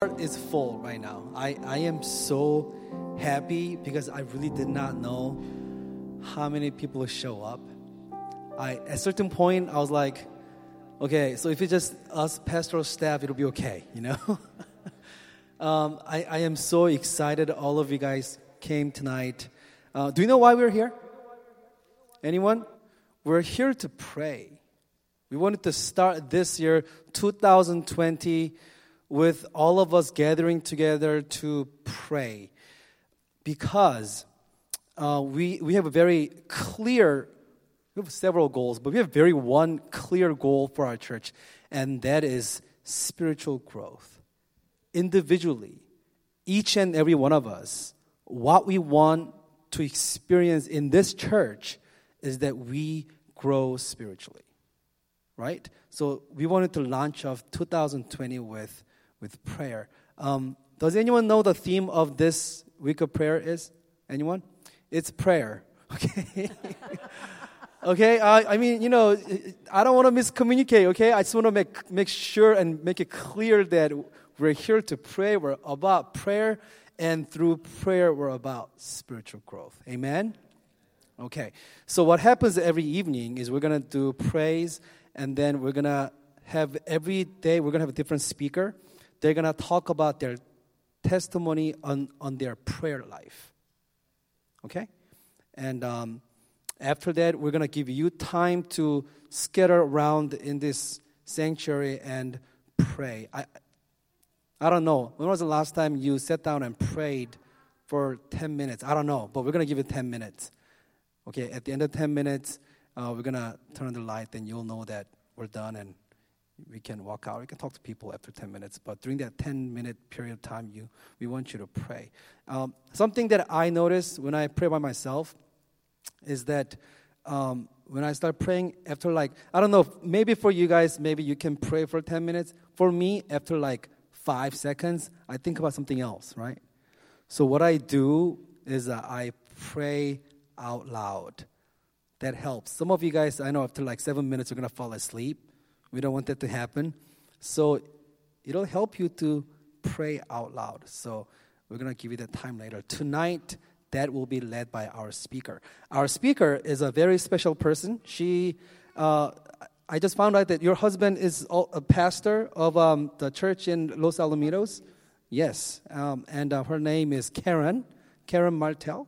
heart is full right now. I, I am so happy because I really did not know how many people show up. I at a certain point I was like, okay, so if it's just us pastoral staff, it'll be okay, you know. um, I, I am so excited. All of you guys came tonight. Uh, do you know why we're here? Anyone? We're here to pray. We wanted to start this year, 2020 with all of us gathering together to pray because uh, we, we have a very clear, we have several goals, but we have very one clear goal for our church, and that is spiritual growth. Individually, each and every one of us, what we want to experience in this church is that we grow spiritually, right? So we wanted to launch off 2020 with with prayer. Um, does anyone know the theme of this week of prayer is? Anyone? It's prayer. Okay. okay. Uh, I mean, you know, I don't want to miscommunicate. Okay. I just want to make make sure and make it clear that we're here to pray. We're about prayer, and through prayer, we're about spiritual growth. Amen. Okay. So what happens every evening is we're gonna do praise, and then we're gonna have every day we're gonna have a different speaker they're going to talk about their testimony on, on their prayer life. Okay? And um, after that, we're going to give you time to scatter around in this sanctuary and pray. I, I don't know. When was the last time you sat down and prayed for 10 minutes? I don't know, but we're going to give you 10 minutes. Okay, at the end of 10 minutes, uh, we're going to turn the light, and you'll know that we're done and we can walk out. We can talk to people after 10 minutes. But during that 10 minute period of time, you, we want you to pray. Um, something that I notice when I pray by myself is that um, when I start praying, after like, I don't know, maybe for you guys, maybe you can pray for 10 minutes. For me, after like five seconds, I think about something else, right? So what I do is uh, I pray out loud. That helps. Some of you guys, I know after like seven minutes, you're going to fall asleep. We don't want that to happen. So it'll help you to pray out loud. So we're going to give you that time later. Tonight, that will be led by our speaker. Our speaker is a very special person. She, uh, I just found out that your husband is a pastor of um, the church in Los Alamitos. Yes, um, and uh, her name is Karen, Karen Martel.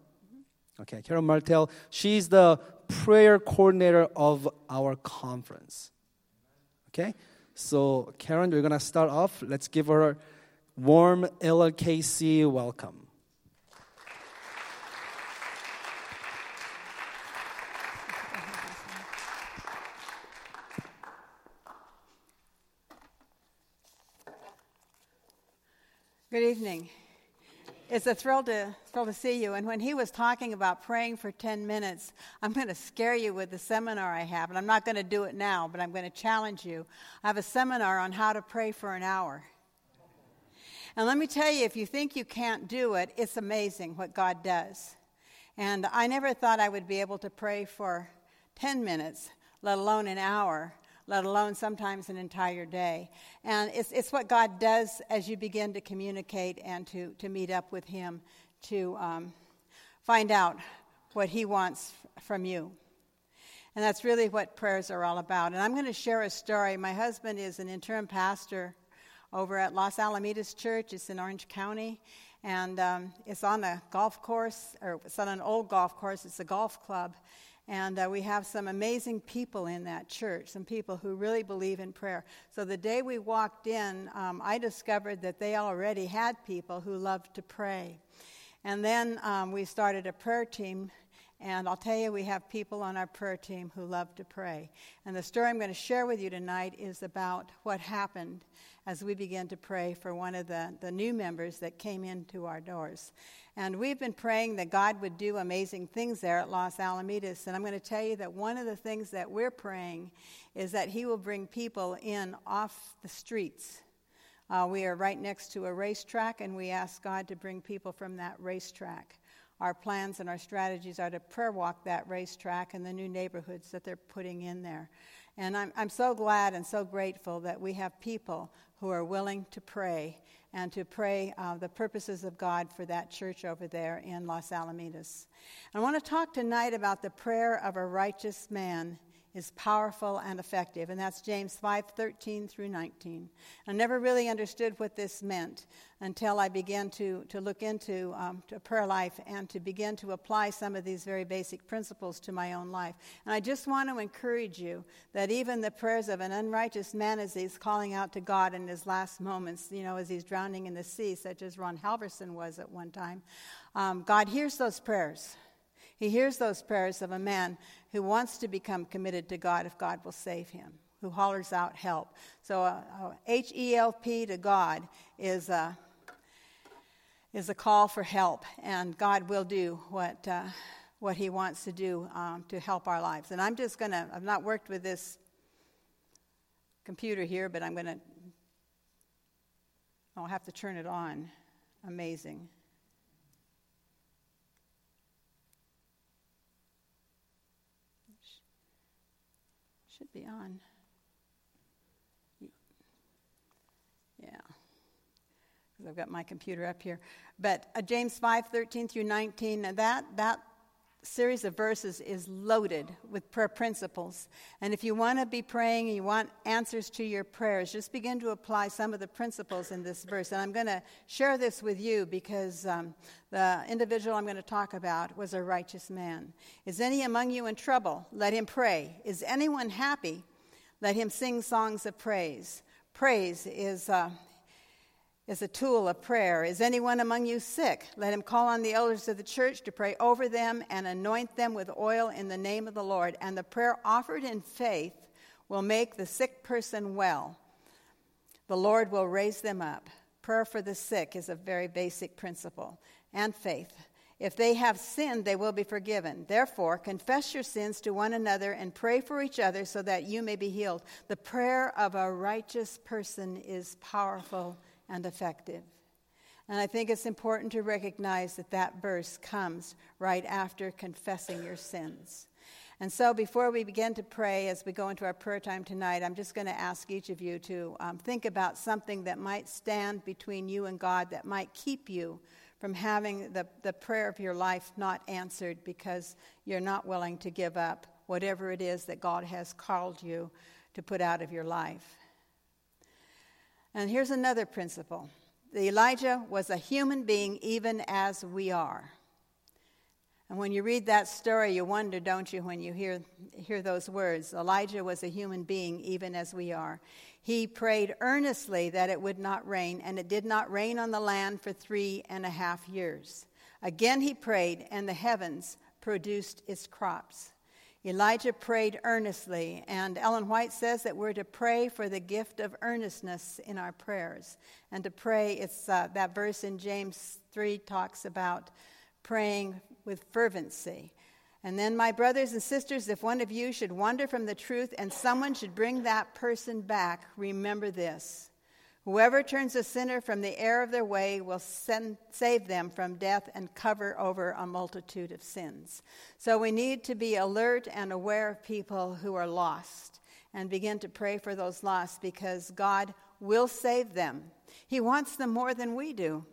Okay, Karen Martel. She's the prayer coordinator of our conference. Okay? So, Karen, we're going to start off. Let's give her a warm LLKC welcome. Good evening. It's a thrill to, thrill to see you. And when he was talking about praying for 10 minutes, I'm going to scare you with the seminar I have. And I'm not going to do it now, but I'm going to challenge you. I have a seminar on how to pray for an hour. And let me tell you, if you think you can't do it, it's amazing what God does. And I never thought I would be able to pray for 10 minutes, let alone an hour let alone sometimes an entire day. And it's, it's what God does as you begin to communicate and to, to meet up with Him to um, find out what He wants from you. And that's really what prayers are all about. And I'm going to share a story. My husband is an interim pastor over at Los Alamitos Church, it's in Orange County. And um, it's on a golf course, or it's on an old golf course, it's a golf club. And uh, we have some amazing people in that church, some people who really believe in prayer. So the day we walked in, um, I discovered that they already had people who loved to pray. And then um, we started a prayer team. And I'll tell you, we have people on our prayer team who love to pray. And the story I'm going to share with you tonight is about what happened as we began to pray for one of the, the new members that came into our doors. And we've been praying that God would do amazing things there at Los Alamitos. And I'm going to tell you that one of the things that we're praying is that He will bring people in off the streets. Uh, we are right next to a racetrack, and we ask God to bring people from that racetrack. Our plans and our strategies are to prayer walk that racetrack and the new neighborhoods that they're putting in there. And I'm, I'm so glad and so grateful that we have people who are willing to pray and to pray uh, the purposes of God for that church over there in Los Alamitos. I want to talk tonight about the prayer of a righteous man is powerful and effective. And that's james 5 13 through 19 i never really understood what this meant until i began to, to look into um, to prayer life and to begin to apply some of these very basic principles to my own life. And i just want to encourage you that even the prayers of an unrighteous man as he's calling out to god in his last moments you know as he's drowning in the sea such as ron Halvorsen was at one time um, god hears those prayers he hears those prayers of a man who wants to become committed to God if God will save him, who hollers out help. So, uh, uh, H E L P to God is a, is a call for help, and God will do what, uh, what He wants to do um, to help our lives. And I'm just going to, I've not worked with this computer here, but I'm going to, I'll have to turn it on. Amazing. Should be on. Yeah. Because I've got my computer up here. But uh, James 5 13 through 19, that, that series of verses is loaded with prayer principles. And if you want to be praying and you want answers to your prayers, just begin to apply some of the principles in this verse. And I'm going to share this with you because um, the individual I'm going to talk about was a righteous man. Is any among you in trouble? Let him pray. Is anyone happy? Let him sing songs of praise. Praise is, uh, is a tool of prayer. Is anyone among you sick? Let him call on the elders of the church to pray over them and anoint them with oil in the name of the Lord. And the prayer offered in faith will make the sick person well. The Lord will raise them up. Prayer for the sick is a very basic principle, and faith. If they have sinned, they will be forgiven. Therefore, confess your sins to one another and pray for each other so that you may be healed. The prayer of a righteous person is powerful and effective. And I think it's important to recognize that that verse comes right after confessing your sins. And so, before we begin to pray, as we go into our prayer time tonight, I'm just going to ask each of you to um, think about something that might stand between you and God, that might keep you from having the, the prayer of your life not answered because you're not willing to give up whatever it is that God has called you to put out of your life. And here's another principle Elijah was a human being, even as we are. And when you read that story, you wonder, don't you, when you hear, hear those words? Elijah was a human being, even as we are. He prayed earnestly that it would not rain, and it did not rain on the land for three and a half years. Again he prayed, and the heavens produced its crops. Elijah prayed earnestly, and Ellen White says that we're to pray for the gift of earnestness in our prayers. And to pray, it's uh, that verse in James 3 talks about praying with fervency. And then, my brothers and sisters, if one of you should wander from the truth and someone should bring that person back, remember this Whoever turns a sinner from the error of their way will send, save them from death and cover over a multitude of sins. So we need to be alert and aware of people who are lost and begin to pray for those lost because God will save them. He wants them more than we do.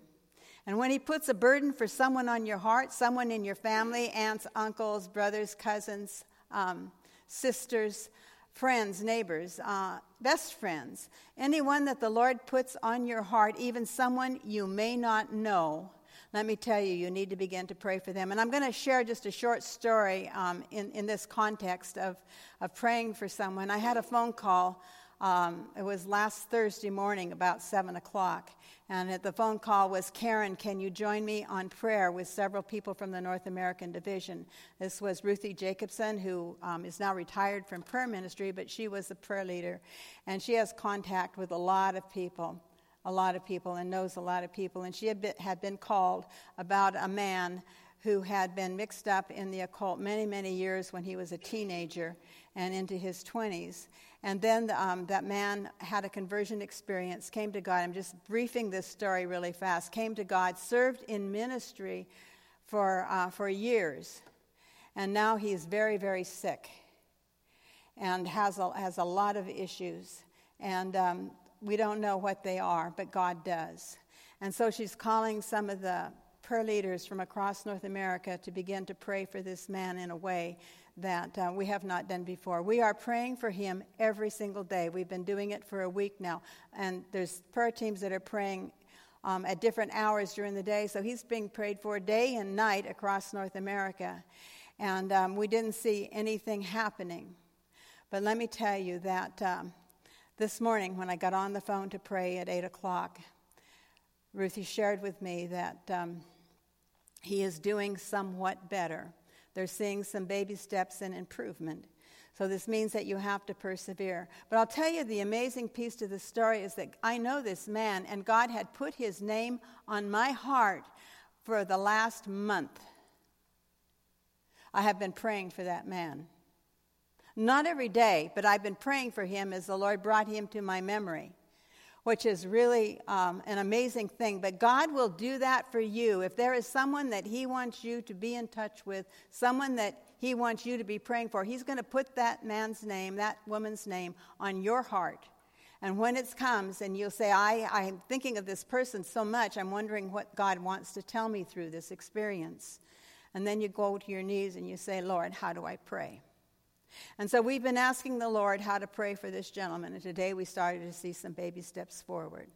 And when He puts a burden for someone on your heart, someone in your family, aunts, uncles, brothers, cousins, um, sisters, friends, neighbors, uh, best friends, anyone that the Lord puts on your heart, even someone you may not know, let me tell you, you need to begin to pray for them. And I'm going to share just a short story um, in, in this context of, of praying for someone. I had a phone call. Um, it was last Thursday morning about 7 o'clock. And the phone call was Karen, can you join me on prayer with several people from the North American Division? This was Ruthie Jacobsen, who um, is now retired from prayer ministry, but she was the prayer leader. And she has contact with a lot of people, a lot of people, and knows a lot of people. And she had been, had been called about a man who had been mixed up in the occult many, many years when he was a teenager and into his 20s. And then um, that man had a conversion experience, came to God. I'm just briefing this story really fast. Came to God, served in ministry for, uh, for years, and now he is very, very sick. and has a, has a lot of issues. And um, we don't know what they are, but God does. And so she's calling some of the prayer leaders from across North America to begin to pray for this man in a way that uh, we have not done before. We are praying for him every single day. We've been doing it for a week now, and there's prayer teams that are praying um, at different hours during the day. So he's being prayed for day and night across North America, and um, we didn't see anything happening. But let me tell you that um, this morning, when I got on the phone to pray at 8 o'clock, Ruthie shared with me that um, he is doing somewhat better. They're seeing some baby steps in improvement. So this means that you have to persevere. But I'll tell you the amazing piece to the story is that I know this man, and God had put his name on my heart for the last month. I have been praying for that man. Not every day, but I've been praying for him as the Lord brought him to my memory, which is really um, an amazing thing. But God will do that for you. If there is someone that He wants you to be in touch with, someone that He wants you to be praying for, He's going to put that man's name, that woman's name, on your heart. And when it comes and you'll say, I, I'm thinking of this person so much, I'm wondering what God wants to tell me through this experience. And then you go to your knees and you say, Lord, how do I pray? And so we've been asking the Lord how to pray for this gentleman, and today we started to see some baby steps forward.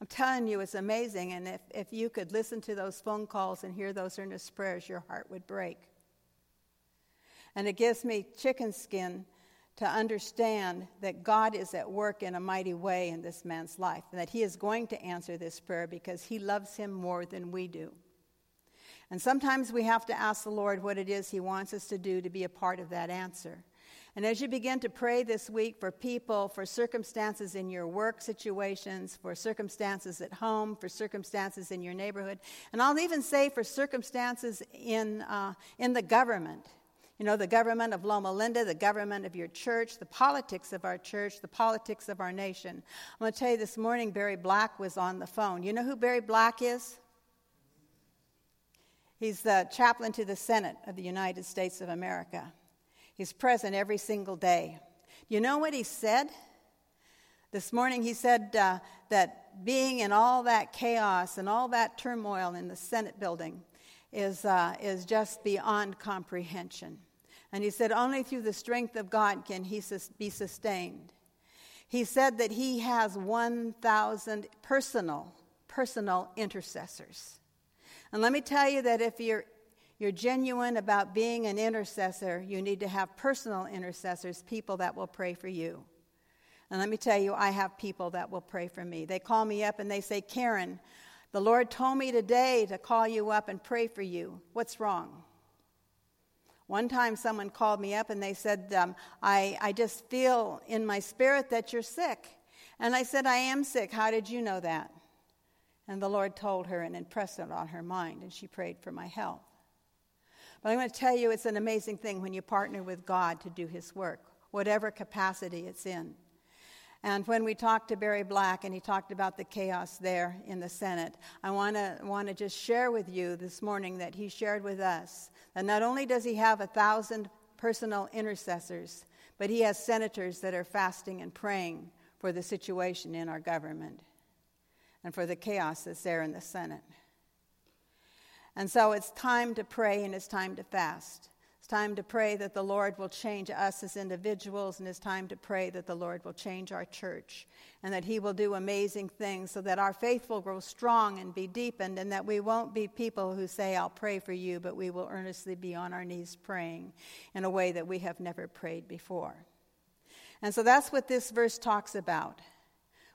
I'm telling you, it's amazing, and if, if you could listen to those phone calls and hear those earnest prayers, your heart would break. And it gives me chicken skin to understand that God is at work in a mighty way in this man's life, and that he is going to answer this prayer because he loves him more than we do. And sometimes we have to ask the Lord what it is He wants us to do to be a part of that answer. And as you begin to pray this week for people, for circumstances in your work situations, for circumstances at home, for circumstances in your neighborhood, and I'll even say for circumstances in, uh, in the government. You know, the government of Loma Linda, the government of your church, the politics of our church, the politics of our nation. I'm going to tell you this morning, Barry Black was on the phone. You know who Barry Black is? He's the chaplain to the Senate of the United States of America. He's present every single day. You know what he said? This morning he said uh, that being in all that chaos and all that turmoil in the Senate building is, uh, is just beyond comprehension. And he said, only through the strength of God can he sus- be sustained. He said that he has 1,000 personal, personal intercessors. And let me tell you that if you're, you're genuine about being an intercessor, you need to have personal intercessors, people that will pray for you. And let me tell you, I have people that will pray for me. They call me up and they say, Karen, the Lord told me today to call you up and pray for you. What's wrong? One time, someone called me up and they said, um, I, I just feel in my spirit that you're sick. And I said, I am sick. How did you know that? And the Lord told her and impressed it on her mind, and she prayed for my health. But I'm going to tell you, it's an amazing thing when you partner with God to do His work, whatever capacity it's in. And when we talked to Barry Black and he talked about the chaos there in the Senate, I want to want to just share with you this morning that he shared with us that not only does he have a thousand personal intercessors, but he has senators that are fasting and praying for the situation in our government and for the chaos that's there in the Senate. And so it's time to pray and it's time to fast. It's time to pray that the Lord will change us as individuals, and it's time to pray that the Lord will change our church and that He will do amazing things so that our faith will grow strong and be deepened, and that we won't be people who say, I'll pray for you, but we will earnestly be on our knees praying in a way that we have never prayed before. And so that's what this verse talks about.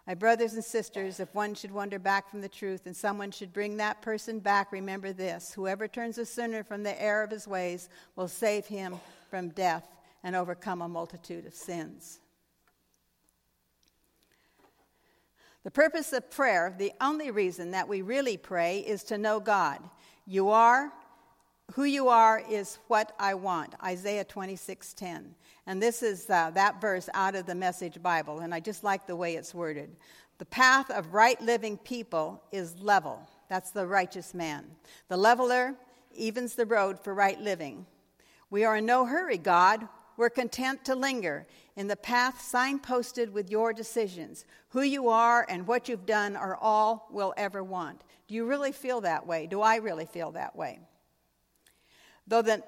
My brothers and sisters, if one should wander back from the truth and someone should bring that person back, remember this whoever turns a sinner from the error of his ways will save him from death and overcome a multitude of sins. The purpose of prayer, the only reason that we really pray, is to know God. You are who you are is what I want. Isaiah 26:10. And this is uh, that verse out of the Message Bible, and I just like the way it's worded. The path of right living people is level. That's the righteous man. The leveler evens the road for right living. We are in no hurry, God. we're content to linger in the path signposted with your decisions. Who you are and what you've done are all we'll ever want. Do you really feel that way? Do I really feel that way? Though the,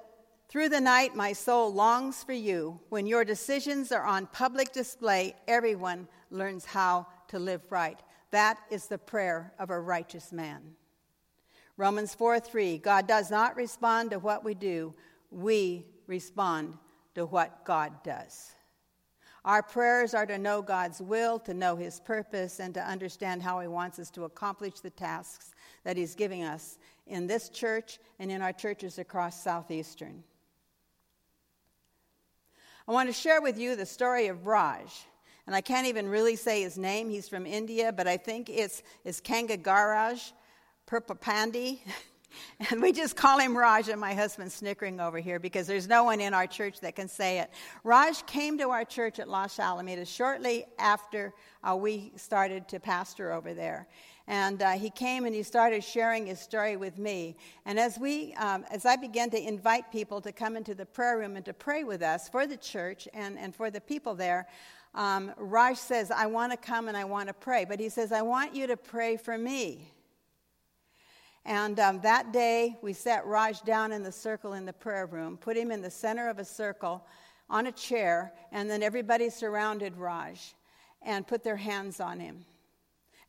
through the night my soul longs for you, when your decisions are on public display, everyone learns how to live right. That is the prayer of a righteous man. Romans 4 3 God does not respond to what we do, we respond to what God does. Our prayers are to know God's will, to know His purpose, and to understand how He wants us to accomplish the tasks that He's giving us in this church and in our churches across Southeastern. I want to share with you the story of Raj. And I can't even really say his name. He's from India, but I think it's, it's Kangagaraj Purpapandi. And we just call him Raj, and my husband's snickering over here because there's no one in our church that can say it. Raj came to our church at Los Alamitos shortly after uh, we started to pastor over there. And uh, he came and he started sharing his story with me. And as we, um, as I began to invite people to come into the prayer room and to pray with us for the church and, and for the people there, um, Raj says, I want to come and I want to pray. But he says, I want you to pray for me. And um, that day, we sat Raj down in the circle in the prayer room, put him in the center of a circle on a chair, and then everybody surrounded Raj and put their hands on him.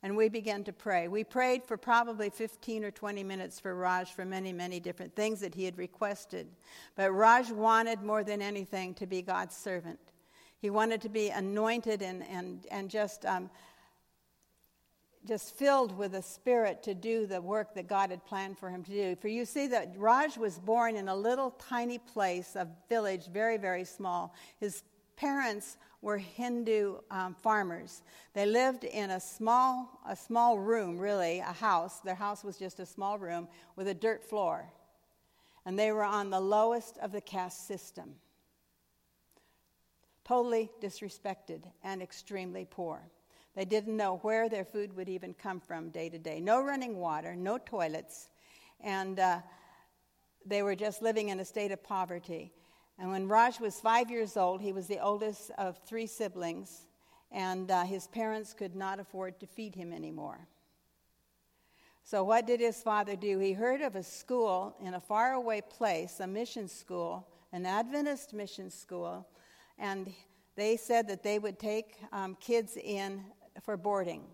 And we began to pray. We prayed for probably 15 or 20 minutes for Raj for many, many different things that he had requested. But Raj wanted more than anything to be God's servant. He wanted to be anointed and, and, and just um, just filled with a spirit to do the work that God had planned for him to do. For you see that Raj was born in a little tiny place, a village, very, very small. His parents were Hindu um, farmers. They lived in a small, a small room, really, a house. Their house was just a small room with a dirt floor. And they were on the lowest of the caste system. Totally disrespected and extremely poor. They didn't know where their food would even come from day to day. No running water, no toilets, and uh, they were just living in a state of poverty. And when Raj was five years old, he was the oldest of three siblings, and uh, his parents could not afford to feed him anymore. So, what did his father do? He heard of a school in a faraway place, a mission school, an Adventist mission school, and they said that they would take um, kids in for boarding.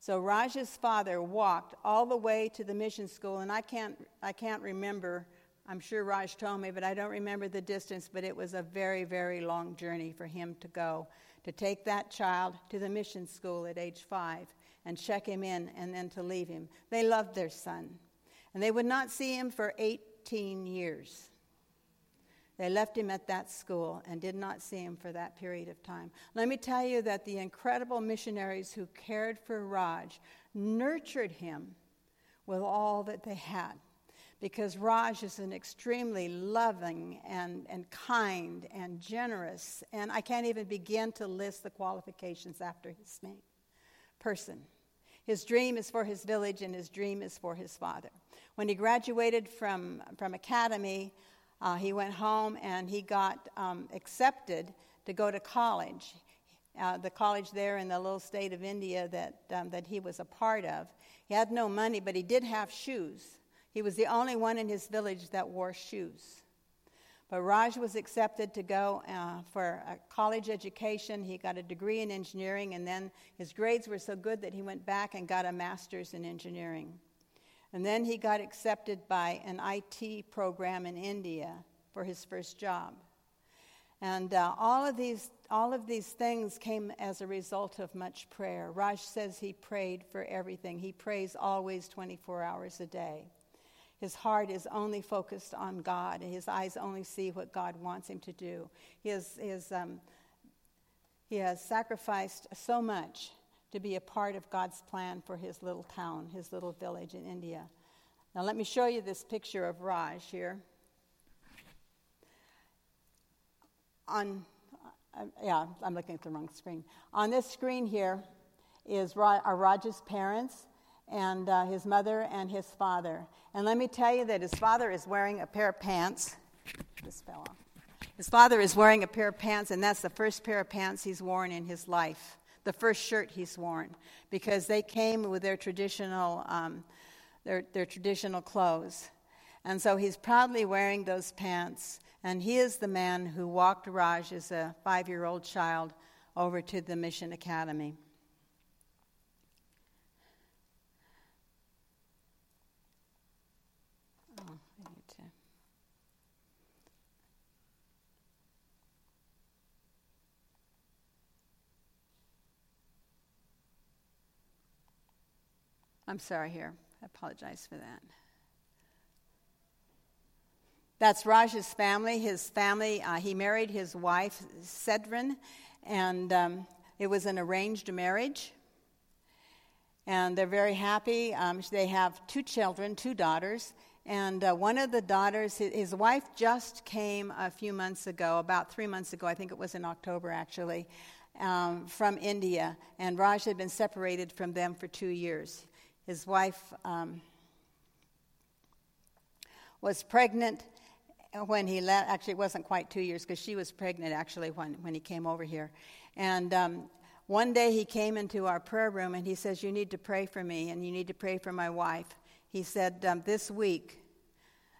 So Raj's father walked all the way to the mission school, and I can't, I can't remember. I'm sure Raj told me, but I don't remember the distance, but it was a very, very long journey for him to go to take that child to the mission school at age five and check him in and then to leave him. They loved their son, and they would not see him for 18 years. They left him at that school and did not see him for that period of time. Let me tell you that the incredible missionaries who cared for Raj nurtured him with all that they had. Because Raj is an extremely loving and, and kind and generous, and I can't even begin to list the qualifications after his name. Person. His dream is for his village, and his dream is for his father. When he graduated from, from academy, uh, he went home and he got um, accepted to go to college. Uh, the college there in the little state of India that, um, that he was a part of. He had no money, but he did have shoes. He was the only one in his village that wore shoes. But Raj was accepted to go uh, for a college education. He got a degree in engineering, and then his grades were so good that he went back and got a master's in engineering. And then he got accepted by an IT program in India for his first job. And uh, all, of these, all of these things came as a result of much prayer. Raj says he prayed for everything. He prays always 24 hours a day. His heart is only focused on God. His eyes only see what God wants him to do. He has, he has, um, he has sacrificed so much to be a part of God's plan for his little town, his little village in India. Now, let me show you this picture of Raj here. On, uh, yeah, I'm looking at the wrong screen. On this screen here is Ra- are Raj's parents and uh, his mother and his father. And let me tell you that his father is wearing a pair of pants. This fell off. His father is wearing a pair of pants, and that's the first pair of pants he's worn in his life, the first shirt he's worn, because they came with their traditional, um, their, their traditional clothes. And so he's proudly wearing those pants, and he is the man who walked Raj as a five year old child over to the Mission Academy. I'm sorry here. I apologize for that. That's Raj's family. His family, uh, he married his wife, Cedrin, and um, it was an arranged marriage. And they're very happy. Um, they have two children, two daughters. And uh, one of the daughters, his wife just came a few months ago, about three months ago, I think it was in October actually, um, from India. And Raj had been separated from them for two years. His wife um, was pregnant when he left. Actually, it wasn't quite two years because she was pregnant actually when, when he came over here. And um, one day he came into our prayer room and he says, You need to pray for me and you need to pray for my wife. He said, um, This week,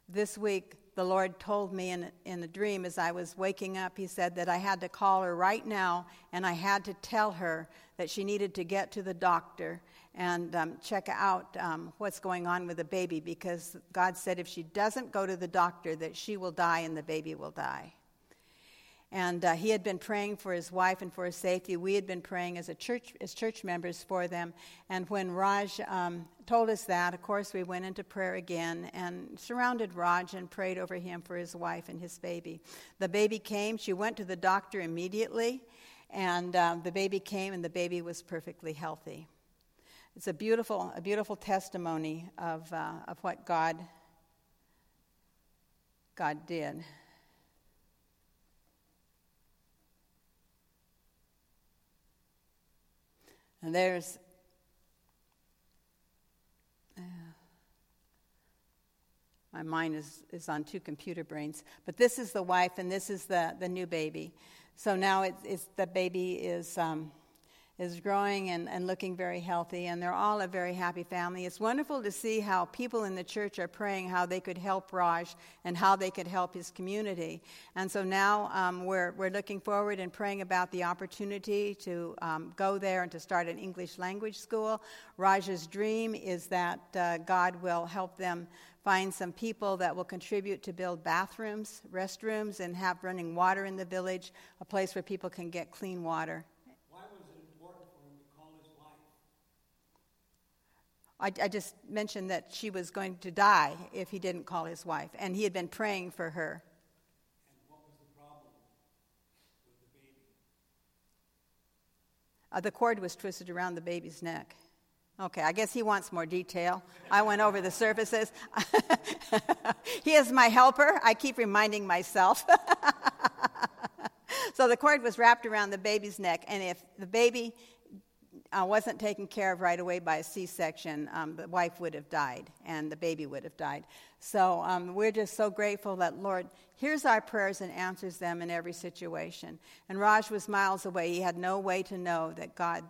this week, the Lord told me in, in a dream as I was waking up, He said that I had to call her right now and I had to tell her that she needed to get to the doctor and um, check out um, what's going on with the baby because God said if she doesn't go to the doctor, that she will die and the baby will die. And uh, he had been praying for his wife and for his safety. We had been praying as a church, as church members for them. And when Raj um, told us that, of course, we went into prayer again and surrounded Raj and prayed over him for his wife and his baby. The baby came. She went to the doctor immediately, and um, the baby came, and the baby was perfectly healthy. It's a beautiful, a beautiful testimony of, uh, of what God, God did. And there's uh, my mind is, is on two computer brains. But this is the wife, and this is the, the new baby. So now it's, it's the baby is. Um, is growing and, and looking very healthy, and they're all a very happy family. It's wonderful to see how people in the church are praying how they could help Raj and how they could help his community. And so now um, we're, we're looking forward and praying about the opportunity to um, go there and to start an English language school. Raj's dream is that uh, God will help them find some people that will contribute to build bathrooms, restrooms, and have running water in the village, a place where people can get clean water. I, I, just mentioned that she was going to die if he didn't call his wife, and he had been praying for her. And what was the, problem with the baby? uh, the cord was twisted around the baby's neck. Okay, I guess he wants more detail. I went over the surfaces. he is my helper. I keep reminding myself. so the cord was wrapped around the baby's neck, and if the baby uh, wasn't taken care of right away by a C section, um, the wife would have died and the baby would have died. So um, we're just so grateful that Lord hears our prayers and answers them in every situation. And Raj was miles away. He had no way to know that God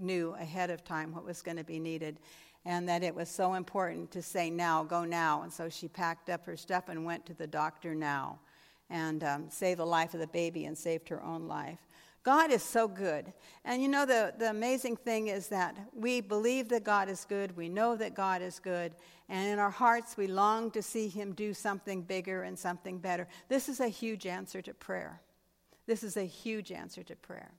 knew ahead of time what was going to be needed and that it was so important to say now, go now. And so she packed up her stuff and went to the doctor now and um, saved the life of the baby and saved her own life. God is so good. And you know, the, the amazing thing is that we believe that God is good, we know that God is good, and in our hearts we long to see Him do something bigger and something better. This is a huge answer to prayer. This is a huge answer to prayer.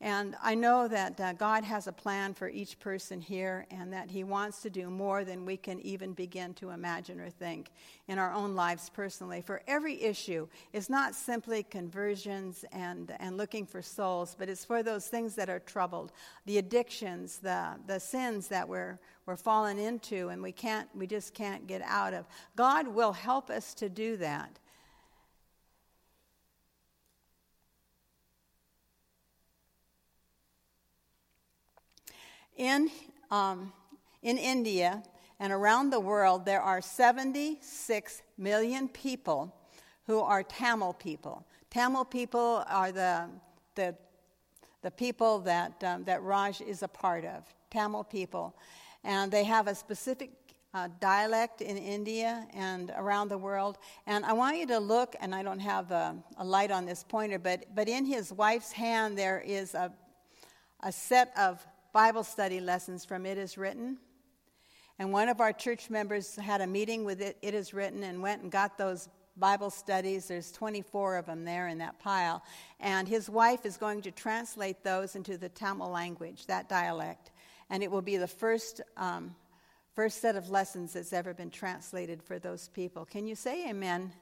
And I know that uh, God has a plan for each person here and that He wants to do more than we can even begin to imagine or think in our own lives personally. For every issue it's not simply conversions and, and looking for souls, but it's for those things that are troubled, the addictions, the, the sins that we're, we're fallen into and we, can't, we just can't get out of. God will help us to do that. In, um, in India and around the world, there are 76 million people who are Tamil people. Tamil people are the, the, the people that, um, that Raj is a part of, Tamil people. And they have a specific uh, dialect in India and around the world. And I want you to look, and I don't have a, a, light on this pointer, but, but in his wife's hand there is a, a set of Bible study lessons from It Is Written. And one of our church members had a meeting with it, it Is Written and went and got those Bible studies. There's 24 of them there in that pile. And his wife is going to translate those into the Tamil language, that dialect. And it will be the first, um, first set of lessons that's ever been translated for those people. Can you say amen?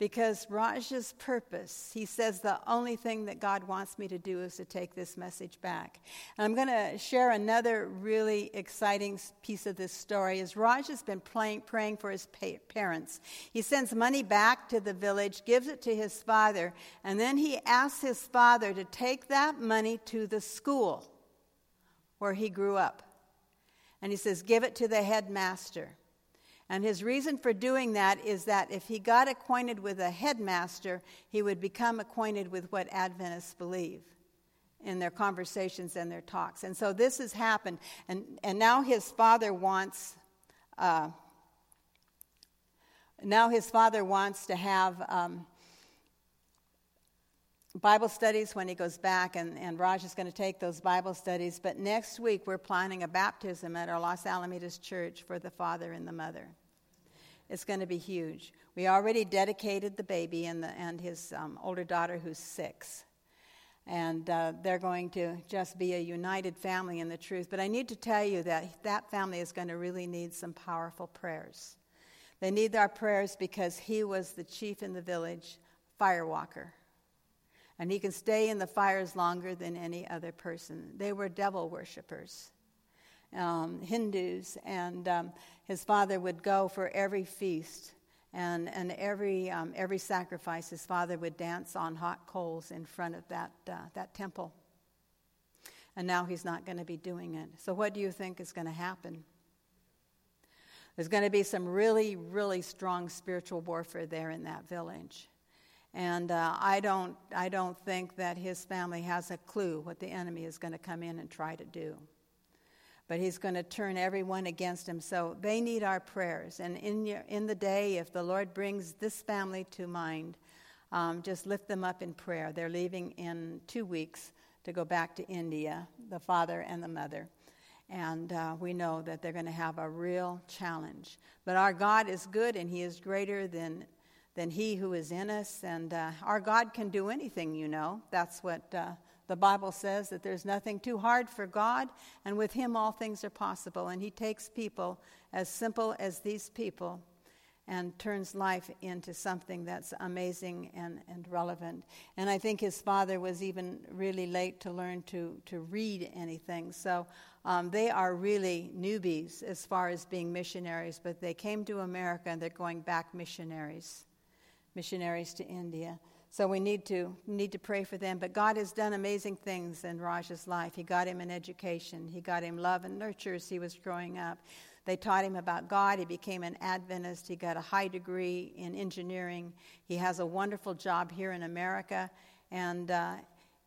Because Raj's purpose, he says the only thing that God wants me to do is to take this message back. And I'm going to share another really exciting piece of this story. As Raj has been playing, praying for his parents, he sends money back to the village, gives it to his father, and then he asks his father to take that money to the school where he grew up. And he says, Give it to the headmaster. And his reason for doing that is that if he got acquainted with a headmaster, he would become acquainted with what Adventists believe in their conversations and their talks. And so this has happened. And, and now his father wants. Uh, now his father wants to have um, Bible studies when he goes back, and, and Raj is going to take those Bible studies. But next week, we're planning a baptism at our Los Alamitos church for the father and the mother. It's going to be huge. We already dedicated the baby and, the, and his um, older daughter, who's six. And uh, they're going to just be a united family in the truth. But I need to tell you that that family is going to really need some powerful prayers. They need our prayers because he was the chief in the village, firewalker. And he can stay in the fires longer than any other person. They were devil worshippers um, Hindus, and um, his father would go for every feast and, and every, um, every sacrifice. His father would dance on hot coals in front of that, uh, that temple. And now he's not going to be doing it. So, what do you think is going to happen? There's going to be some really, really strong spiritual warfare there in that village. And uh, I, don't, I don't think that his family has a clue what the enemy is going to come in and try to do but he's going to turn everyone against him. So they need our prayers. And in, your, in the day, if the Lord brings this family to mind, um, just lift them up in prayer. They're leaving in two weeks to go back to India, the father and the mother. And uh, we know that they're going to have a real challenge. But our God is good and He is greater than, than He who is in us. And uh, our God can do anything, you know. That's what uh, the Bible says that there's nothing too hard for God, and with Him all things are possible. And He takes people as simple as these people and turns life into something that's amazing and, and relevant. And I think his father was even really late to learn to, to read anything. So um, they are really newbies as far as being missionaries, but they came to America and they're going back missionaries, missionaries to India. So we need to need to pray for them. But God has done amazing things in Raj's life. He got him an education. He got him love and nurture as he was growing up. They taught him about God. He became an Adventist. He got a high degree in engineering. He has a wonderful job here in America, and uh,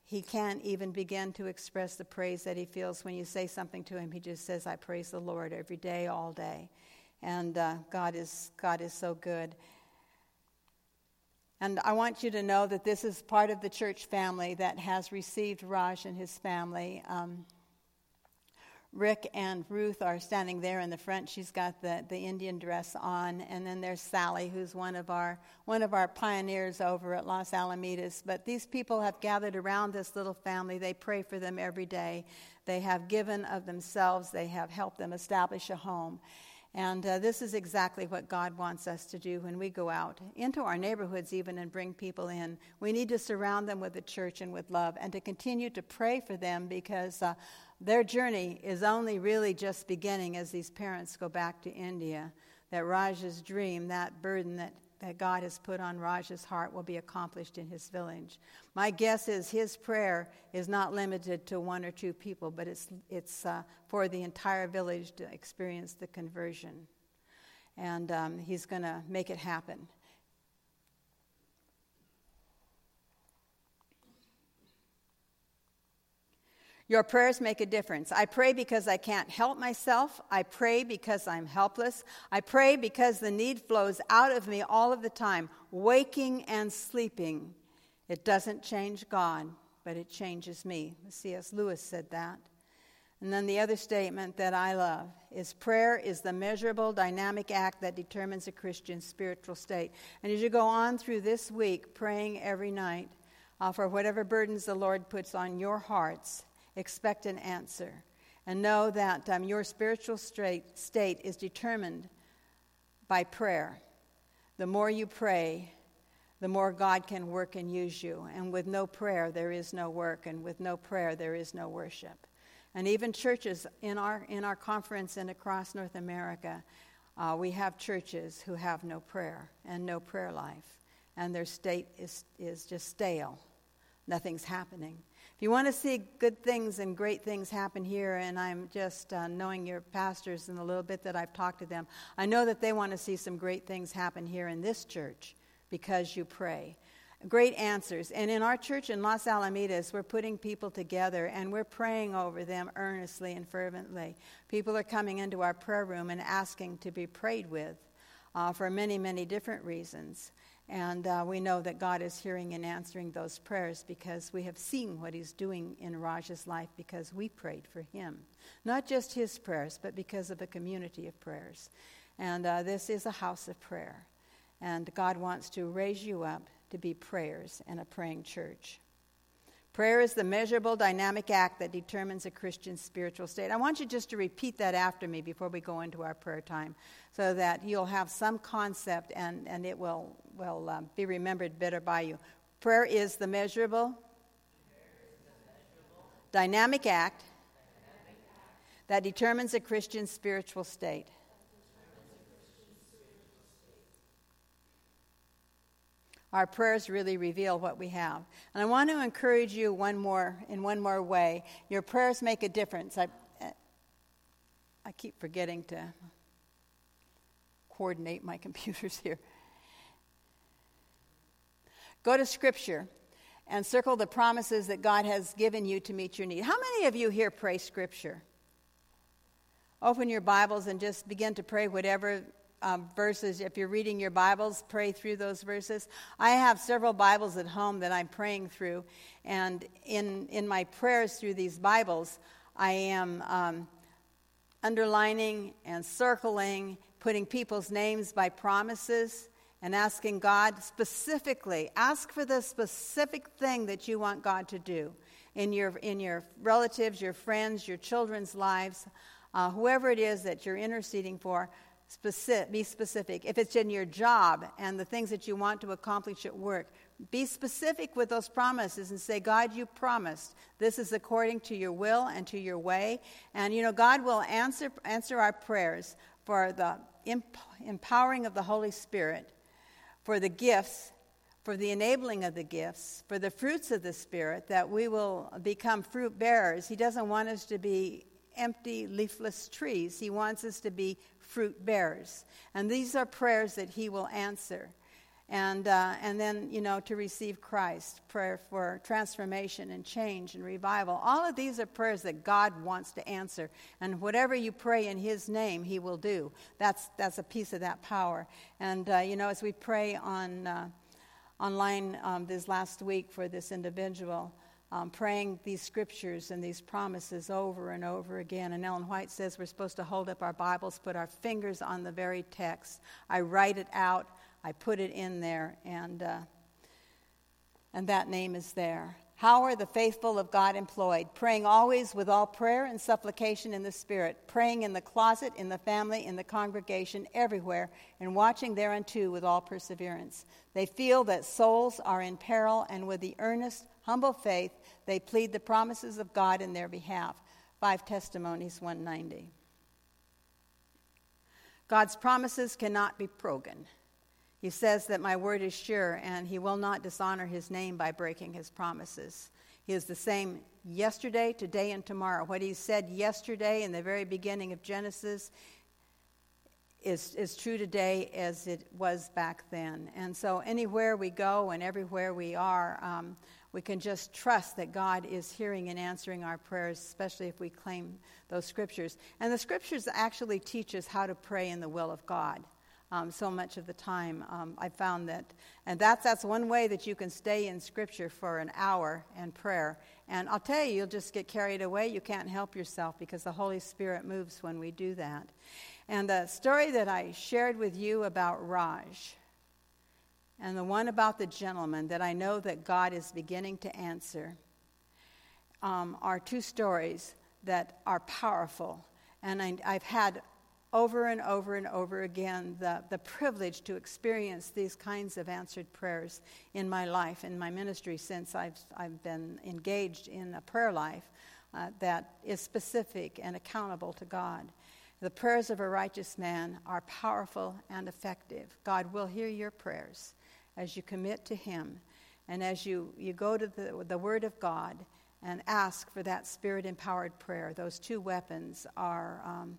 he can't even begin to express the praise that he feels when you say something to him. He just says, "I praise the Lord every day, all day," and uh, God is God is so good. And I want you to know that this is part of the church family that has received Raj and his family. Um, Rick and Ruth are standing there in the front. She's got the, the Indian dress on, and then there's Sally, who's one of our one of our pioneers over at Los Alamitos. But these people have gathered around this little family. They pray for them every day. They have given of themselves. They have helped them establish a home. And uh, this is exactly what God wants us to do when we go out into our neighborhoods, even and bring people in. We need to surround them with the church and with love and to continue to pray for them because uh, their journey is only really just beginning as these parents go back to India. That Raj's dream, that burden that that God has put on Raj's heart will be accomplished in his village. My guess is his prayer is not limited to one or two people, but it's, it's uh, for the entire village to experience the conversion. And um, he's going to make it happen. Your prayers make a difference. I pray because I can't help myself. I pray because I'm helpless. I pray because the need flows out of me all of the time, waking and sleeping. It doesn't change God, but it changes me. C.S. Lewis said that. And then the other statement that I love is prayer is the measurable dynamic act that determines a Christian's spiritual state. And as you go on through this week, praying every night uh, for whatever burdens the Lord puts on your hearts, expect an answer. And know that um, your spiritual straight, state is determined by prayer. The more you pray, the more God can work and use you. And with no prayer, there is no work. And with no prayer, there is no worship. And even churches in our, in our conference and across North America, uh, we have churches who have no prayer and no prayer life. And their state is, is just stale. Nothing's happening. If you want to see good things and great things happen here, and I'm just uh, knowing your pastors and the little bit that I've talked to them, I know that they want to see some great things happen here in this church because you pray great answers. And in our church in Los Alamitos, we're putting people together and we're praying over them earnestly and fervently. People are coming into our prayer room and asking to be prayed with uh, for many, many different reasons. And uh, we know that God is hearing and answering those prayers because we have seen what He's doing in Raj's life because we prayed for him. Not just his prayers, but because of a community of prayers. And uh, this is a house of prayer. And God wants to raise you up to be prayers and a praying church. Prayer is the measurable dynamic act that determines a Christian's spiritual state. I want you just to repeat that after me before we go into our prayer time so that you'll have some concept and, and it will, will um, be remembered better by you. Prayer is the measurable, dynamic act that determines a Christian's spiritual state. Our prayers really reveal what we have. And I want to encourage you one more in one more way. Your prayers make a difference. I, I keep forgetting to coordinate my computers here. Go to Scripture and circle the promises that God has given you to meet your need. How many of you here pray Scripture? Open your Bibles and just begin to pray whatever um, verses. If you're reading your Bibles, pray through those verses. I have several Bibles at home that I'm praying through, and in, in my prayers through these Bibles, I am um, underlining and circling, putting people's names by promises, and asking God specifically, ask for the specific thing that you want God to do in your, in your relatives, your friends, your children's lives, uh, whoever it is that you're interceding for. Specific, be specific. If it's in your job and the things that you want to accomplish at work, be specific with those promises and say, God, you promised. This is according to your will and to your way. And, you know, God will answer, answer our prayers for the empowering of the Holy Spirit, for the gifts, for the enabling of the gifts, for the fruits of the Spirit, that we will become fruit bearers. He doesn't want us to be empty, leafless trees. He wants us to be fruit bearers. And these are prayers that He will answer. And, uh, and then, you know, to receive Christ, prayer for transformation and change and revival. All of these are prayers that God wants to answer. And whatever you pray in His name, He will do. That's, that's a piece of that power. And, uh, you know, as we pray on, uh, online um, this last week for this individual, um, praying these scriptures and these promises over and over again. And Ellen White says we're supposed to hold up our Bibles, put our fingers on the very text. I write it out, I put it in there, and, uh, and that name is there. How are the faithful of God employed? Praying always with all prayer and supplication in the Spirit, praying in the closet, in the family, in the congregation, everywhere, and watching thereunto with all perseverance. They feel that souls are in peril, and with the earnest, humble faith, they plead the promises of God in their behalf. Five Testimonies 190. God's promises cannot be broken. He says that my word is sure, and he will not dishonor his name by breaking his promises. He is the same yesterday, today, and tomorrow. What he said yesterday in the very beginning of Genesis is, is true today as it was back then. And so, anywhere we go and everywhere we are, um, we can just trust that God is hearing and answering our prayers, especially if we claim those scriptures. And the scriptures actually teach us how to pray in the will of God. Um, so much of the time, um, I found that, and that's that's one way that you can stay in Scripture for an hour and prayer. And I'll tell you, you'll just get carried away. You can't help yourself because the Holy Spirit moves when we do that. And the story that I shared with you about Raj, and the one about the gentleman that I know that God is beginning to answer um, are two stories that are powerful. And I, have had over and over and over again the, the privilege to experience these kinds of answered prayers in my life, in my ministry, since I've, I've been engaged in a prayer life uh, that is specific and accountable to God. The prayers of a righteous man are powerful and effective. God will hear your prayers as you commit to Him and as you, you go to the, the Word of God and ask for that spirit empowered prayer. Those two weapons are, um,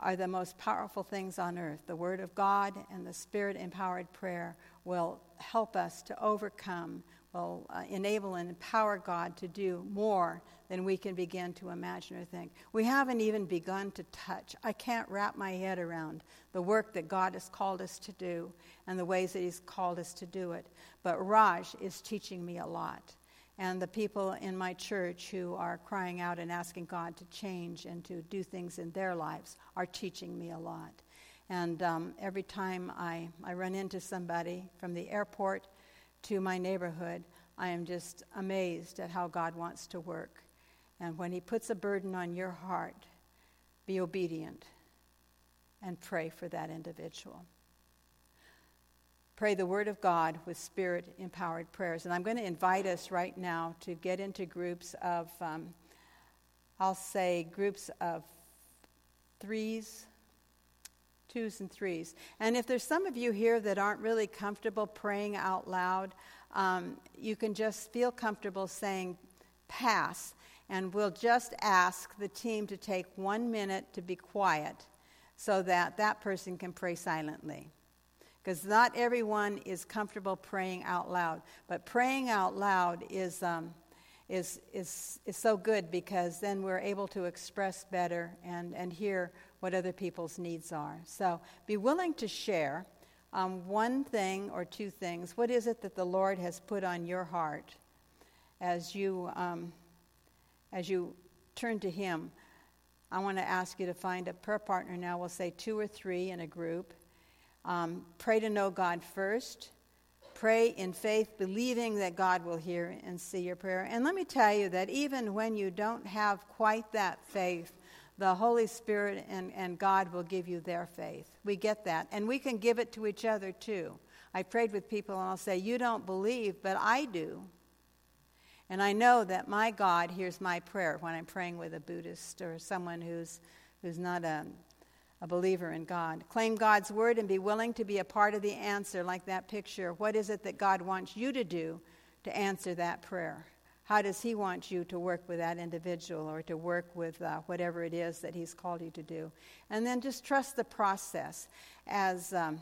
are the most powerful things on earth. The Word of God and the spirit empowered prayer will help us to overcome, will uh, enable and empower God to do more than we can begin to imagine or think. We haven't even begun to touch. I can't wrap my head around the work that God has called us to do and the ways that He's called us to do it. But Raj is teaching me a lot. And the people in my church who are crying out and asking God to change and to do things in their lives are teaching me a lot. And um, every time I, I run into somebody from the airport to my neighborhood, I am just amazed at how God wants to work. And when He puts a burden on your heart, be obedient and pray for that individual. Pray the Word of God with Spirit empowered prayers. And I'm going to invite us right now to get into groups of, um, I'll say, groups of threes, twos, and threes. And if there's some of you here that aren't really comfortable praying out loud, um, you can just feel comfortable saying pass and we'll just ask the team to take one minute to be quiet so that that person can pray silently. Because not everyone is comfortable praying out loud, but praying out loud is, um, is, is, is so good because then we're able to express better and, and hear what other people's needs are. So be willing to share um, one thing or two things. What is it that the Lord has put on your heart as you. Um, as you turn to Him, I want to ask you to find a prayer partner now. We'll say two or three in a group. Um, pray to know God first. Pray in faith, believing that God will hear and see your prayer. And let me tell you that even when you don't have quite that faith, the Holy Spirit and, and God will give you their faith. We get that. And we can give it to each other too. I prayed with people and I'll say, You don't believe, but I do. And I know that my God hears my prayer when I'm praying with a Buddhist or someone who's, who's not a, a believer in God. Claim God's word and be willing to be a part of the answer, like that picture. What is it that God wants you to do to answer that prayer? How does He want you to work with that individual or to work with uh, whatever it is that He's called you to do? And then just trust the process. As um,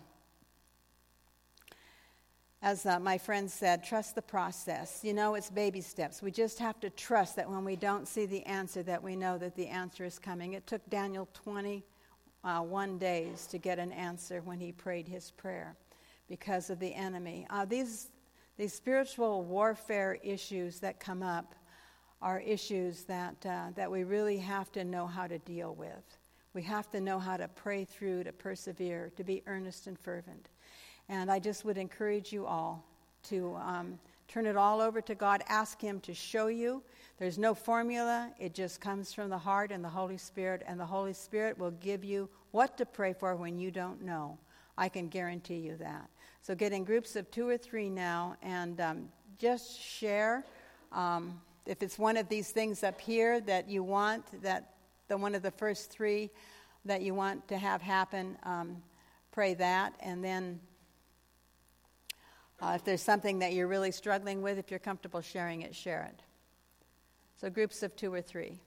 as uh, my friend said, trust the process. You know, it's baby steps. We just have to trust that when we don't see the answer, that we know that the answer is coming. It took Daniel 21 uh, days to get an answer when he prayed his prayer because of the enemy. Uh, these, these spiritual warfare issues that come up are issues that, uh, that we really have to know how to deal with. We have to know how to pray through, to persevere, to be earnest and fervent. And I just would encourage you all to um, turn it all over to God. Ask Him to show you. There's no formula, it just comes from the heart and the Holy Spirit, and the Holy Spirit will give you what to pray for when you don't know. I can guarantee you that. So get in groups of two or three now and um, just share. Um, if it's one of these things up here that you want, that the one of the first three that you want to have happen, um, pray that, and then uh, if there's something that you're really struggling with, if you're comfortable sharing it, share it. So, groups of two or three.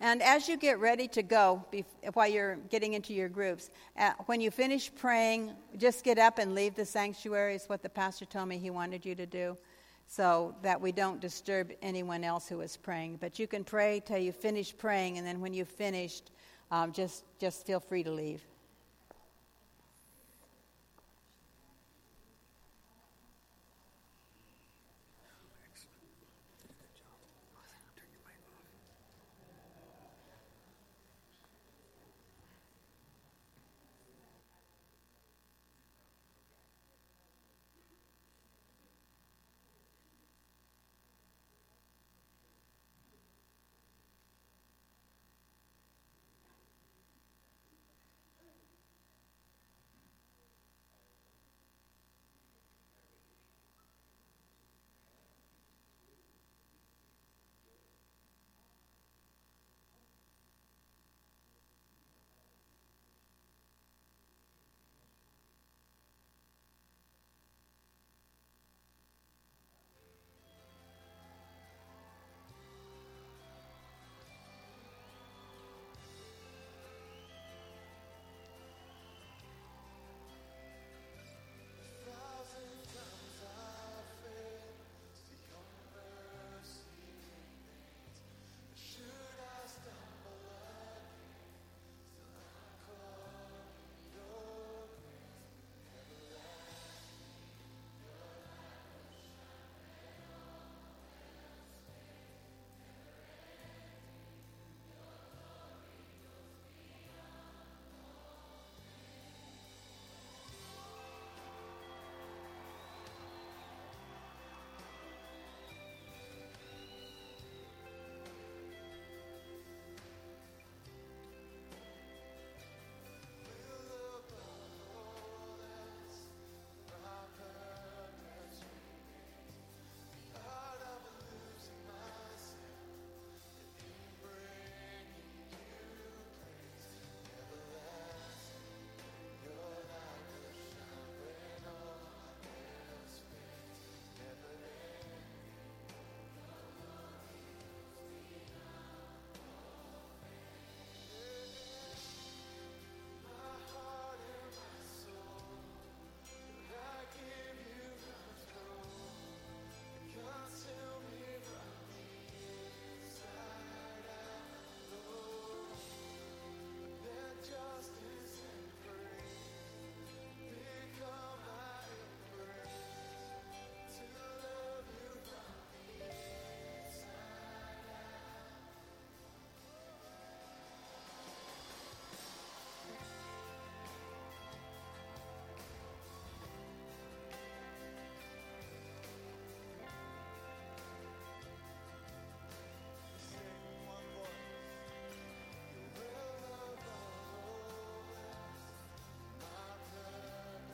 And as you get ready to go, while you're getting into your groups, uh, when you finish praying, just get up and leave the sanctuary, is what the pastor told me he wanted you to do, so that we don't disturb anyone else who is praying. But you can pray till you finish praying, and then when you've finished, um, just, just feel free to leave.